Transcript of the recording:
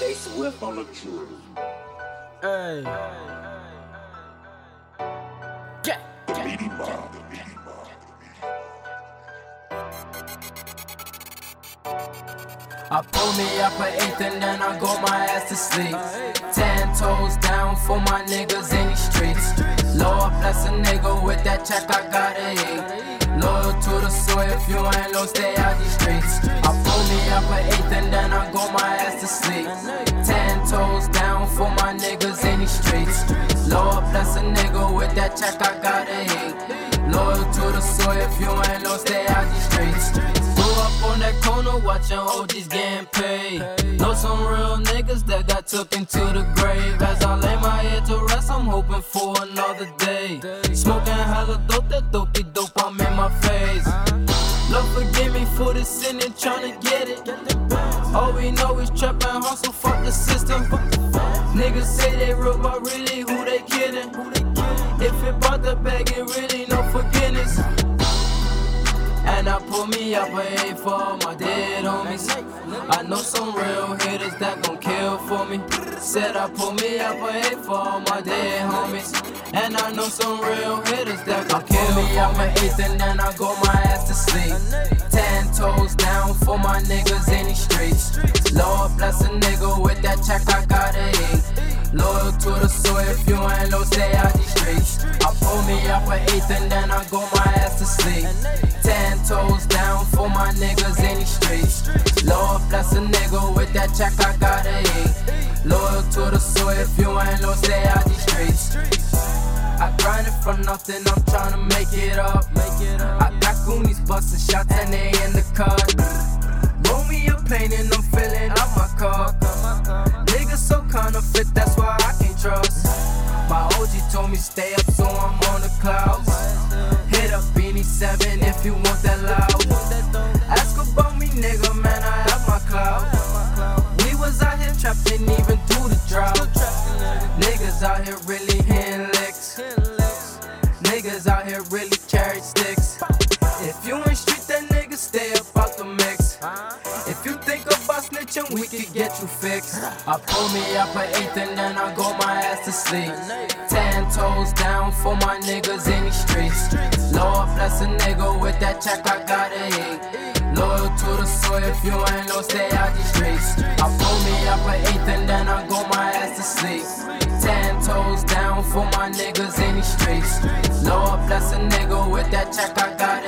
J Swift on the truth. Hey. Yeah. Beady Mob. Beady Mob. I pull me up an eighth and then I go my ass to sleep. Ten toes down for my niggas in these streets. Lord bless a nigga with that check I gotta eat. Loyal to the soil, if you ain't low, stay out these streets. I pull me up an eighth and then I go my ass to sleep. Ten toes down for my niggas in these streets. Lord bless a nigga with that check I gotta eat. Loyal to the soil, if you ain't low, stay out these streets. Grew up on that corner watching OGs getting paid. Know some real niggas that got took into the grave. As I lay my head to rest, I'm hoping for another day. Lord forgive me for the sin and tryna get it. All we know is trap and hustle, fuck the system. Niggas say they real, but really who they kidding? If it bought the bag, it really no forgiveness. And I pull me up a for all my dead homies. I know some real hitters that gon' kill for me. Said I pull me up a for all my dead homies. And I know some real hitters that gon' kill me up a eighth and then I go my ass to sleep. Ten toes down for my niggas in these streets. Lord bless a nigga with that check I gotta eat. Loyal to the soil, if you ain't low, stay out these streets. I pull me up an eighth and then I go my ass to sleep. Ten toes down for my niggas in these streets. Lord bless a nigga with that check I gotta eat. Loyal to the soil, if you ain't low, stay out these nothing, I'm tryna make it up. I got goonies busting shots and they in the cut. Roll me a plane and I'm filling out my cup. Niggas so counterfeit, that's why I can't trust. My OG told me stay up, so I'm on the clouds. Hit up Beanie 7 if you want that loud. Ask about me, nigga, man, I have my cloud. We was out here trapping even through the drought. Niggas out here really hitting we could get you fixed. I pull me up an eighth and then I go my ass to sleep. Ten toes down for my niggas in the streets. Lord bless a nigga with that check, I gotta eat. Loyal to the soil, if you ain't low, stay out these streets. I pull me up an eighth and then I go my ass to sleep. Ten toes down for my niggas in the streets. Lord bless a nigga with that check, I gotta